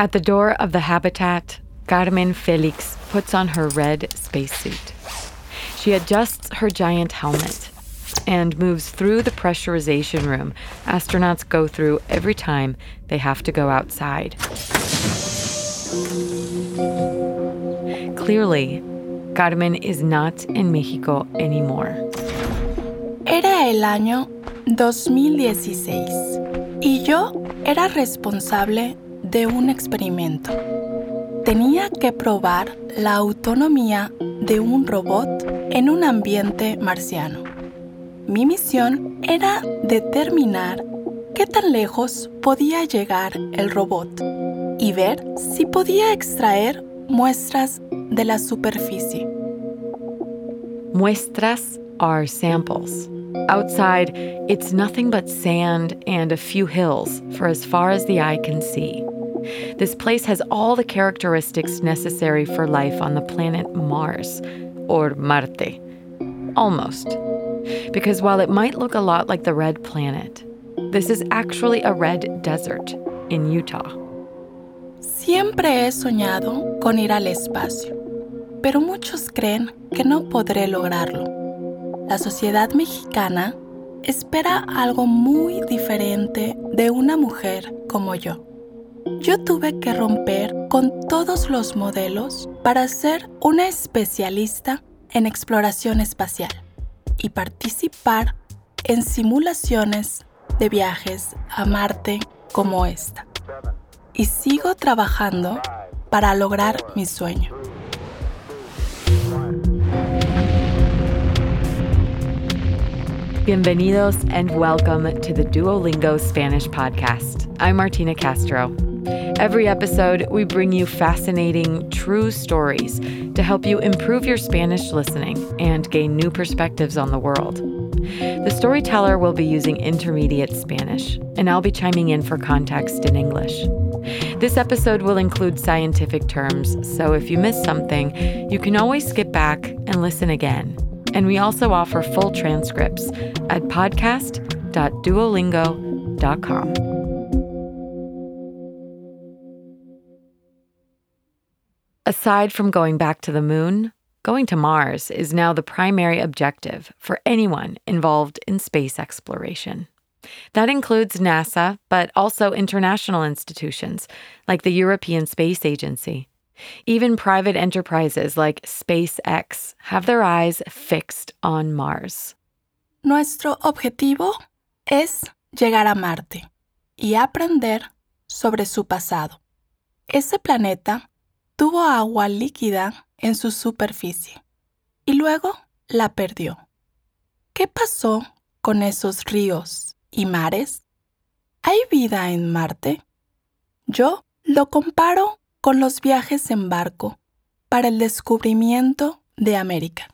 At the door of the habitat, Carmen Felix puts on her red spacesuit. She adjusts her giant helmet and moves through the pressurization room astronauts go through every time they have to go outside. Clearly, Carmen is not in Mexico anymore. Era el año 2016 y yo era responsable de un experimento. Tenía que probar la autonomía de un robot en un ambiente marciano. Mi misión era determinar qué tan lejos podía llegar el robot y ver si podía extraer muestras de la superficie. Muestras are samples. Outside, it's nothing but sand and a few hills for as far as the eye can see. This place has all the characteristics necessary for life on the planet Mars, or Marte. Almost. Because while it might look a lot like the red planet, this is actually a red desert in Utah. Siempre he soñado con ir al espacio, pero muchos creen que no podré lograrlo. La sociedad mexicana espera algo muy diferente de una mujer como yo. Yo tuve que romper con todos los modelos para ser una especialista en exploración espacial y participar en simulaciones de viajes a Marte como esta. Y sigo trabajando para lograr mi sueño. Bienvenidos and welcome to the Duolingo Spanish podcast. I'm Martina Castro. Every episode, we bring you fascinating, true stories to help you improve your Spanish listening and gain new perspectives on the world. The storyteller will be using intermediate Spanish, and I'll be chiming in for context in English. This episode will include scientific terms, so if you miss something, you can always skip back and listen again. And we also offer full transcripts at podcast.duolingo.com. Aside from going back to the moon, going to Mars is now the primary objective for anyone involved in space exploration. That includes NASA, but also international institutions like the European Space Agency. Even private enterprises like SpaceX have their eyes fixed on Mars. Nuestro objetivo es llegar a Marte y aprender sobre su pasado. Ese planeta tuvo agua líquida en su superficie y luego la perdió. ¿Qué pasó con esos ríos y mares? ¿Hay vida en Marte? Yo lo comparo con los viajes en barco para el descubrimiento de América.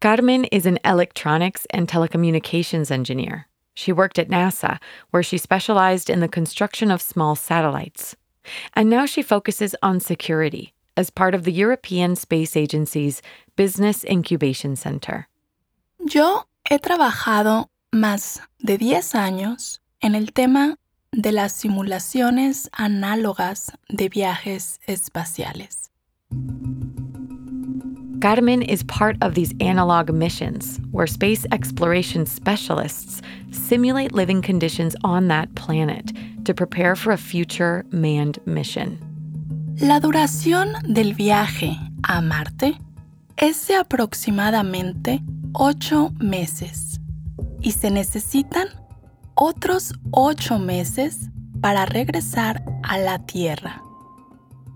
Carmen is an electronics and telecommunications engineer. She worked at NASA, where she specialized in the construction of small satellites. And now she focuses on security as part of the European Space Agency's Business Incubation Center. Yo he trabajado más de 10 años en el tema de las simulaciones análogas de viajes espaciales. Carmen is part of these analog missions where space exploration specialists simulate living conditions on that planet to prepare for a future manned mission. La duración del viaje a Marte es de aproximadamente ocho meses y se necesitan otros ocho meses para regresar a la Tierra.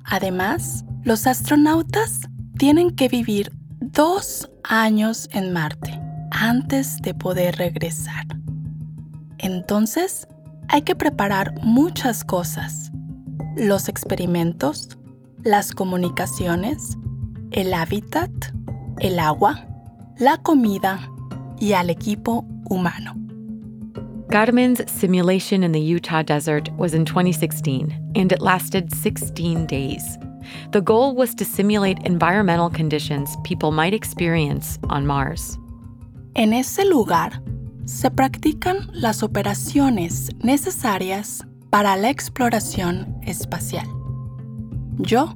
Además, los astronautas tienen que vivir dos años en Marte antes de poder regresar. Entonces, hay que preparar muchas cosas. Los experimentos, las comunicaciones, el hábitat, el agua, la comida y al equipo humano. Carmen's simulation in the Utah desert was in 2016, and it lasted 16 days. The goal was to simulate environmental conditions people might experience on Mars. En ese lugar se practican las operaciones necesarias para la exploración espacial. Yo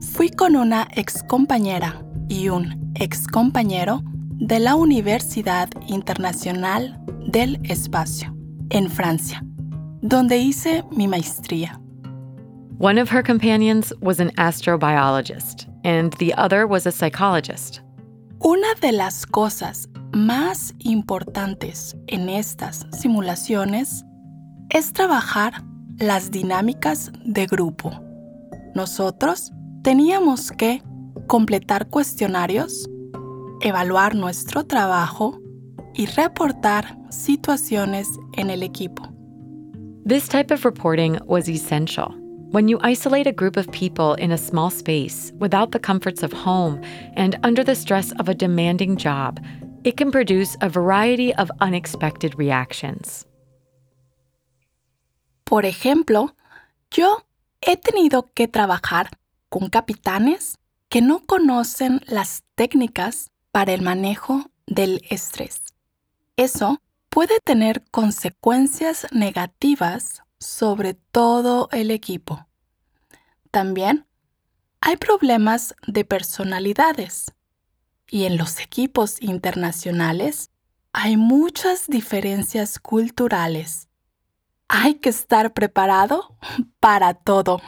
fui con una excompañera y un excompañero de la Universidad Internacional del Espacio, en Francia, donde hice mi maestría. One of her companions was an astrobiologist, and the other was a psychologist. Una de las cosas más importantes en estas simulaciones es trabajar las dinámicas de grupo. Nosotros teníamos que completar cuestionarios, evaluar nuestro trabajo y reportar situaciones en el equipo. This type of reporting was essential. When you isolate a group of people in a small space without the comforts of home and under the stress of a demanding job, it can produce a variety of unexpected reactions. Por ejemplo, yo he tenido que trabajar con capitanes que no conocen las técnicas para el manejo del estrés. Eso puede tener consecuencias negativas sobre todo el equipo. También hay problemas de personalidades y en los equipos internacionales hay muchas diferencias culturales. Hay que estar preparado para todo.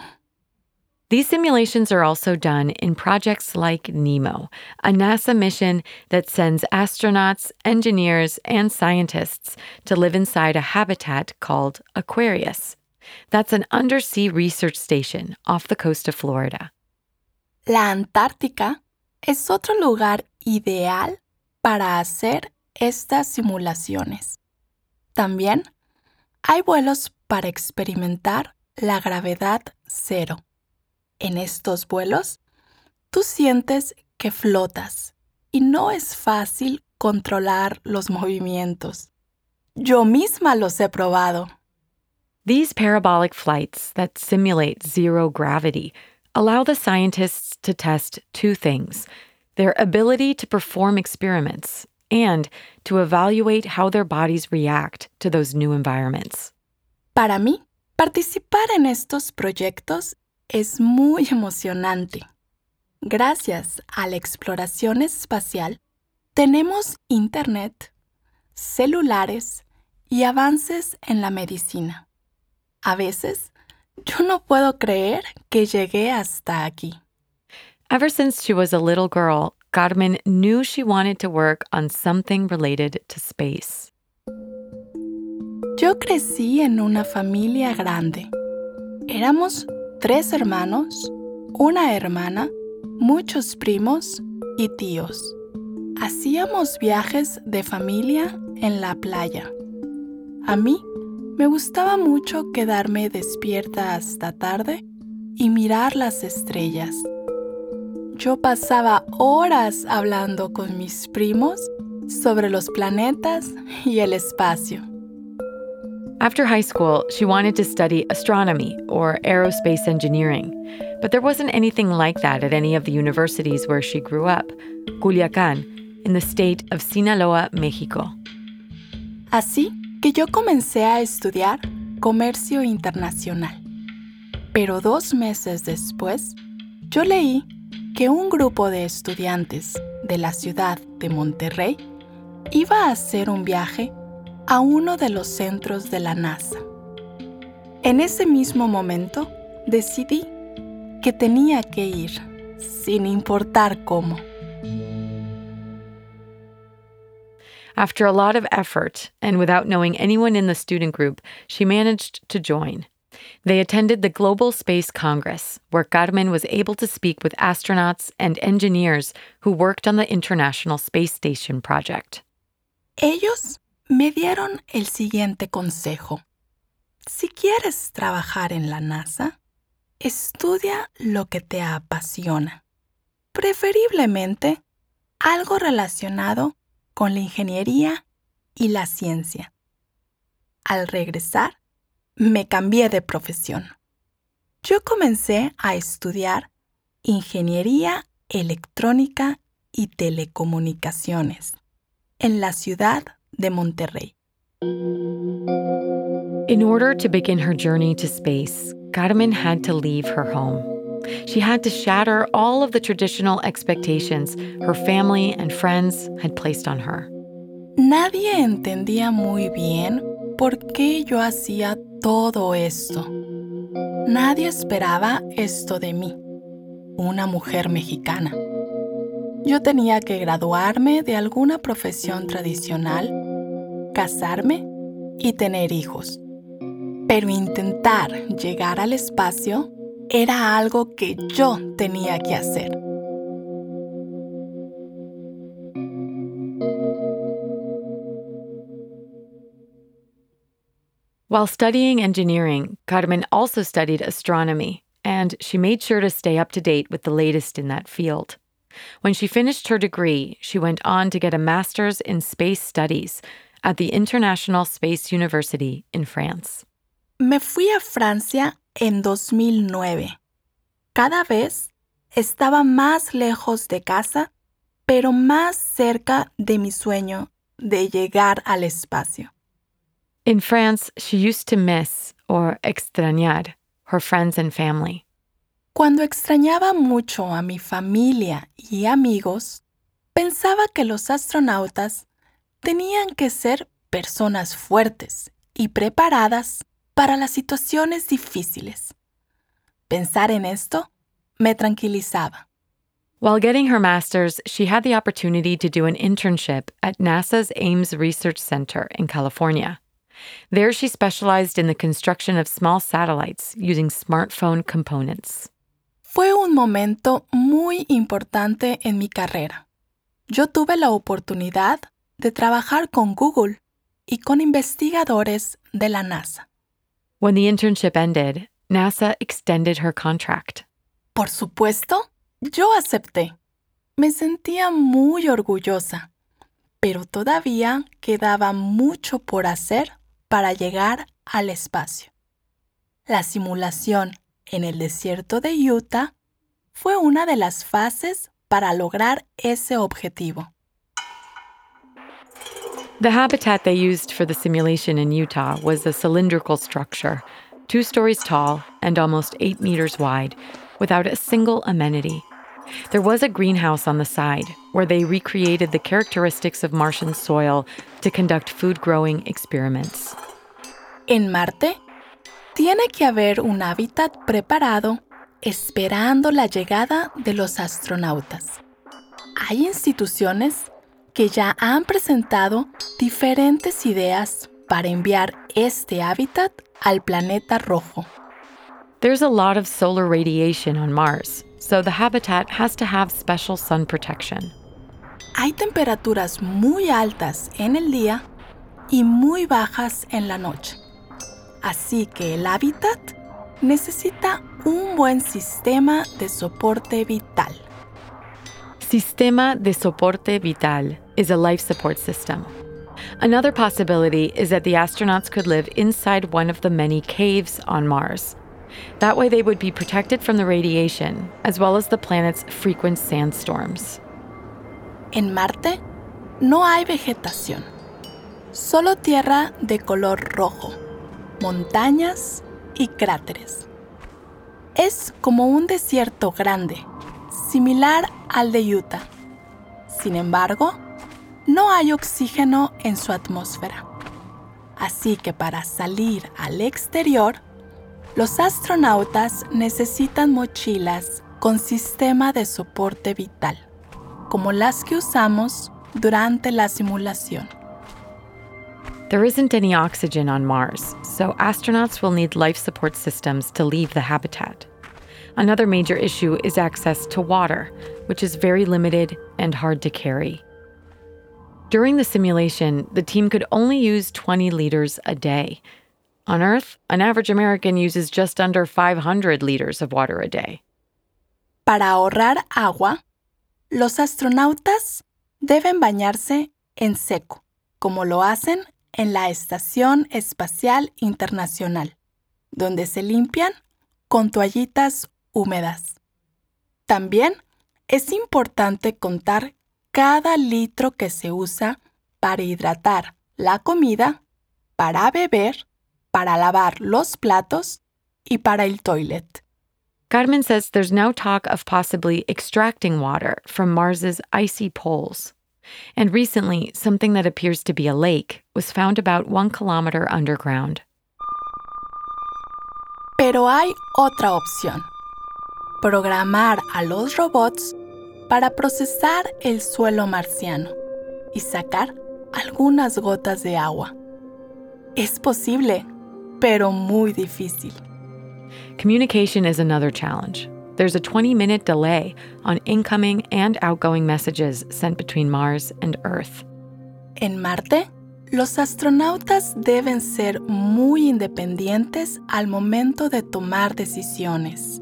These simulations are also done in projects like NEEMO, a NASA mission that sends astronauts, engineers, and scientists to live inside a habitat called Aquarius. That's an undersea research station off the coast of Florida. La Antártica es otro lugar ideal para hacer estas simulaciones. También hay vuelos para experimentar la gravedad cero. En estos vuelos, tú sientes que flotas y no es fácil controlar los movimientos. Yo misma los he probado. These parabolic flights that simulate zero gravity allow the scientists to test two things their ability to perform experiments and to evaluate how their bodies react to those new environments. Para mí, participar en estos proyectos es muy emocionante. Gracias a la exploración espacial, tenemos Internet, celulares y avances en la medicina. A veces, yo no puedo creer que llegué hasta aquí. Ever since she was a little girl, Carmen knew she wanted to work on something related to space. Yo crecí en una familia grande. Éramos tres hermanos, una hermana, muchos primos y tíos. Hacíamos viajes de familia en la playa. A mí me gustaba mucho quedarme despierta hasta tarde y mirar las estrellas. Yo pasaba horas hablando con mis primos sobre los planetas y el espacio. After high school, she wanted to study astronomy or aerospace engineering, but there wasn't anything like that at any of the universities where she grew up, Culiacán, in the state of Sinaloa, Mexico. Así que yo comencé a estudiar comercio internacional. Pero dos meses después, yo leí que un grupo de estudiantes de la ciudad de Monterrey iba a hacer un viaje a uno de los centros de la NASA. En ese mismo momento decidí que tenía que ir, sin importar cómo. After a lot of effort and without knowing anyone in the student group, she managed to join. They attended the Global Space Congress, where Carmen was able to speak with astronauts and engineers who worked on the International Space Station project. Ellos me dieron el siguiente consejo. Si quieres trabajar en la NASA, estudia lo que te apasiona, preferiblemente algo relacionado con la ingeniería y la ciencia. Al regresar, me cambié de profesión. Yo comencé a estudiar ingeniería electrónica y telecomunicaciones en la ciudad de Monterrey. In order to begin her journey to space, Carmen had to leave her home. she had to shatter all of the traditional expectations her family and friends had placed on her. Nadie entendía muy bien por qué yo hacía todo esto. Nadie esperaba esto de mí, una mujer mexicana. Yo tenía que graduarme de alguna profesión tradicional, casarme y tener hijos. Pero intentar llegar al espacio era algo que yo tenía que hacer. While studying engineering, Carmen also studied astronomy, and she made sure to stay up to date with the latest in that field. When she finished her degree, she went on to get a master's in space studies at the International Space University in France. Me fui a Francia en 2009. Cada vez estaba más lejos de casa, pero más cerca de mi sueño de llegar al espacio. In France, she used to miss or extrañar her friends and family. Cuando extrañaba mucho a mi familia y amigos, pensaba que los astronautas tenían que ser personas fuertes y preparadas para las situaciones difíciles. Pensar en esto me tranquilizaba. While getting her master's, she had the opportunity to do an internship at NASA's Ames Research Center in California. There, she specialized in the construction of small satellites using smartphone components. Fue un momento muy importante en mi carrera. Yo tuve la oportunidad de trabajar con Google y con investigadores de la NASA. When the internship ended, NASA extended her contract. Por supuesto, yo acepté. Me sentía muy orgullosa, pero todavía quedaba mucho por hacer para llegar al espacio. La simulación en el desierto de Utah fue una de las fases para lograr ese objetivo. The habitat they used for the simulation in Utah was a cylindrical structure, two stories tall and almost eight meters wide, without a single amenity. There was a greenhouse on the side where they recreated the characteristics of Martian soil to conduct food growing experiments. En Marte, tiene que haber un hábitat preparado esperando la llegada de los astronautas. Hay instituciones que ya han presentado diferentes ideas para enviar este hábitat al planeta rojo. There's a lot of solar radiation on Mars, so the habitat has to have special sun protection. Hay temperaturas muy altas en el día y muy bajas en la noche. Así que el hábitat necesita un buen sistema de soporte vital. Sistema de soporte vital is a life support system. Another possibility is that the astronauts could live inside one of the many caves on Mars. That way, they would be protected from the radiation, as well as the planet's frequent sandstorms. En Marte no hay vegetación, solo tierra de color rojo, montañas y cráteres. Es como un desierto grande, similar al de Utah. Sin embargo, no hay oxígeno en su atmósfera. Así que para salir al exterior, los astronautas necesitan mochilas con sistema de soporte vital, como las que usamos durante la simulación. There isn't any oxygen on Mars, so astronauts will need life support systems to leave the habitat. Another major issue is access to water, which is very limited and hard to carry. During the simulation, the team could only use 20 liters a day. On Earth, an average American uses just under 500 liters of water a day. Para ahorrar agua, los astronautas deben bañarse en seco, como lo hacen en la Estación Espacial Internacional, donde se limpian con toallitas húmedas. También es importante contar cada litro que se usa para hidratar la comida, para beber, para lavar los platos y para el toilet. Carmen says there's now talk of possibly extracting water from Mars's icy poles. And recently, something that appears to be a lake was found about one kilometer underground. Pero hay otra opción. Programar a los robots para procesar el suelo marciano y sacar algunas gotas de agua. Es posible, pero muy difícil. Communication is another challenge. There's a 20 minute delay on incoming and outgoing messages sent between Mars and Earth. En Marte, los astronautas deben ser muy independientes al momento de tomar decisiones.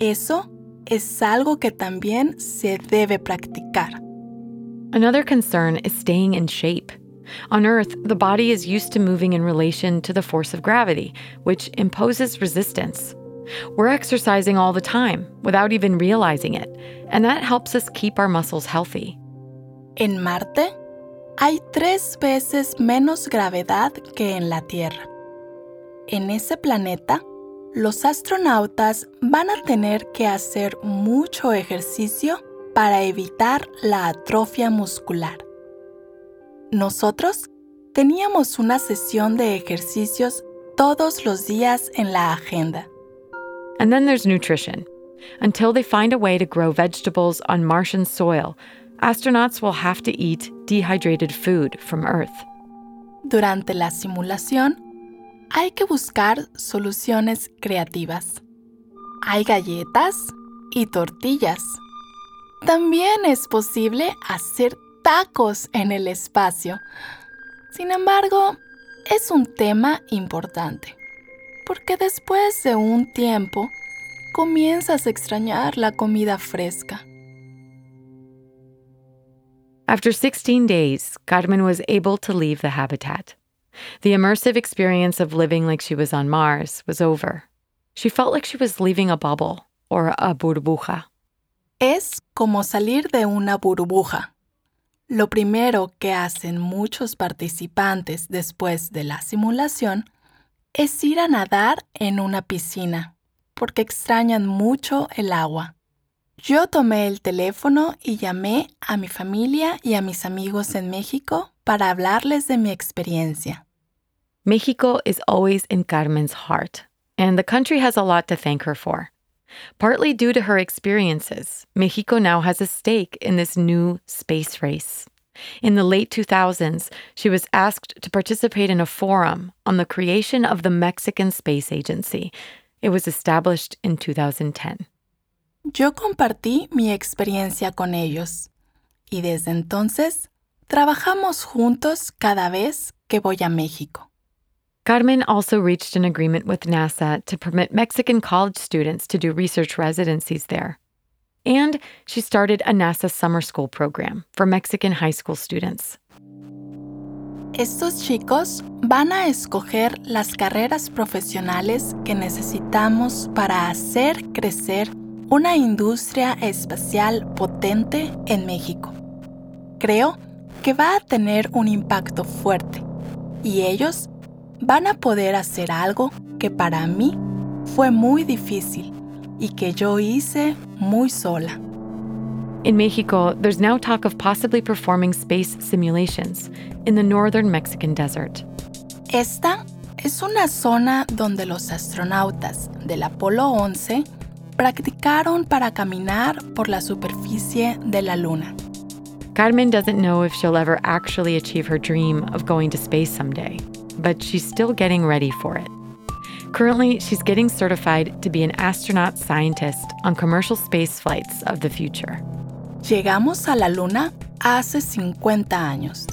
Eso es algo que también se debe practicar. Another concern is staying in shape. On Earth, the body is used to moving in relation to the force of gravity, which imposes resistance. We're exercising all the time without even realizing it, and that helps us keep our muscles healthy. En Marte, hay tres veces menos gravedad que en la Tierra. En ese planeta, los astronautas van a tener que hacer mucho ejercicio para evitar la atrofia muscular. Nosotros teníamos una sesión de ejercicios todos los días en la agenda. And then there's nutrition. Until they find a way to grow vegetables on Martian soil, astronauts will have to eat dehydrated food from Earth. Durante la simulación, hay que buscar soluciones creativas. Hay galletas y tortillas. También es posible hacer tacos en el espacio. Sin embargo, es un tema importante, porque después de un tiempo comienzas a extrañar la comida fresca. After 16 days, Carmen was able to leave the habitat. The immersive experience of living like she was on Mars was over. She felt like she was leaving a bubble or a burbuja. Es como salir de una burbuja. Lo primero que hacen muchos participantes después de la simulación es ir a nadar en una piscina, porque extrañan mucho el agua. Yo tomé el teléfono y llamé a mi familia y a mis amigos en México para hablarles de mi experiencia. Mexico is always in Carmen's heart, and the country has a lot to thank her for. Partly due to her experiences, Mexico now has a stake in this new space race. In the late 2000s, she was asked to participate in a forum on the creation of the Mexican Space Agency. It was established in 2010. Yo compartí mi experiencia con ellos y desde entonces trabajamos juntos cada vez que voy a México. Carmen also reached an agreement with NASA to permit Mexican college students to do research residencies there. And she started a NASA summer school program for Mexican high school students. Estos chicos van a escoger las carreras profesionales que necesitamos para hacer crecer una industria espacial potente en México. Creo que va a tener un impacto fuerte y ellos van a poder hacer algo que para mí fue muy difícil y que yo hice muy sola. In Mexico, there's now talk of possibly performing space simulations in the northern Mexican desert. Esta es una zona donde los astronautas del Apolo 11 practicaron para caminar por la superficie de la Luna. Carmen doesn't know if she'll ever actually achieve her dream of going to space someday, but she's still getting ready for it. Currently, she's getting certified to be an astronaut scientist on commercial space flights of the future. Llegamos a la Luna hace 50 años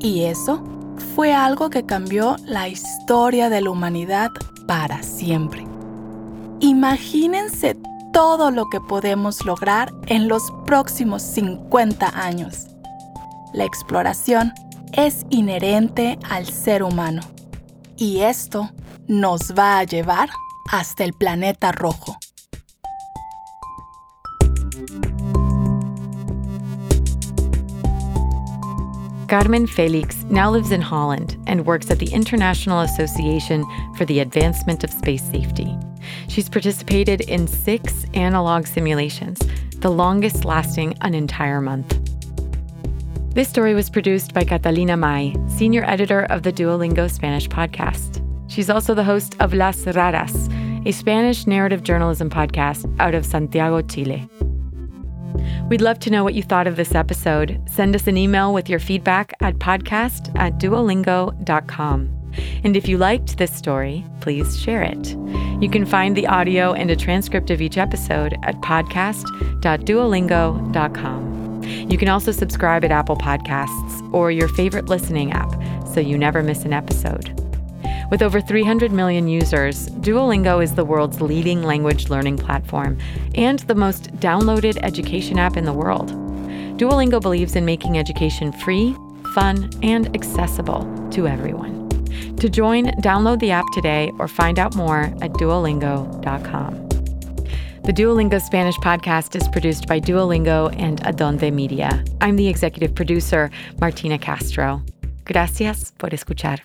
y eso fue algo que cambió la historia de la humanidad para siempre. Imagínense todo lo que podemos lograr en los próximos 50 años. La exploración es inherente al ser humano y esto nos va a llevar hasta el planeta rojo. Carmen Felix now lives in Holland and works at the International Association for the Advancement of Space Safety. She's participated in six analog simulations, the longest lasting an entire month. This story was produced by Catalina May, senior editor of the Duolingo Spanish podcast. She's also the host of Las Raras, a Spanish narrative journalism podcast out of Santiago, Chile. We'd love to know what you thought of this episode. Send us an email with your feedback at podcast at duolingo.com. And if you liked this story, please share it. You can find the audio and a transcript of each episode at podcast.duolingo.com. You can also subscribe at Apple Podcasts or your favorite listening app so you never miss an episode. With over 300 million users, Duolingo is the world's leading language learning platform and the most downloaded education app in the world. Duolingo believes in making education free, fun, and accessible to everyone. To join, download the app today or find out more at duolingo.com. The Duolingo Spanish podcast is produced by Duolingo and Adonde Media. I'm the executive producer, Martina Castro. Gracias por escuchar.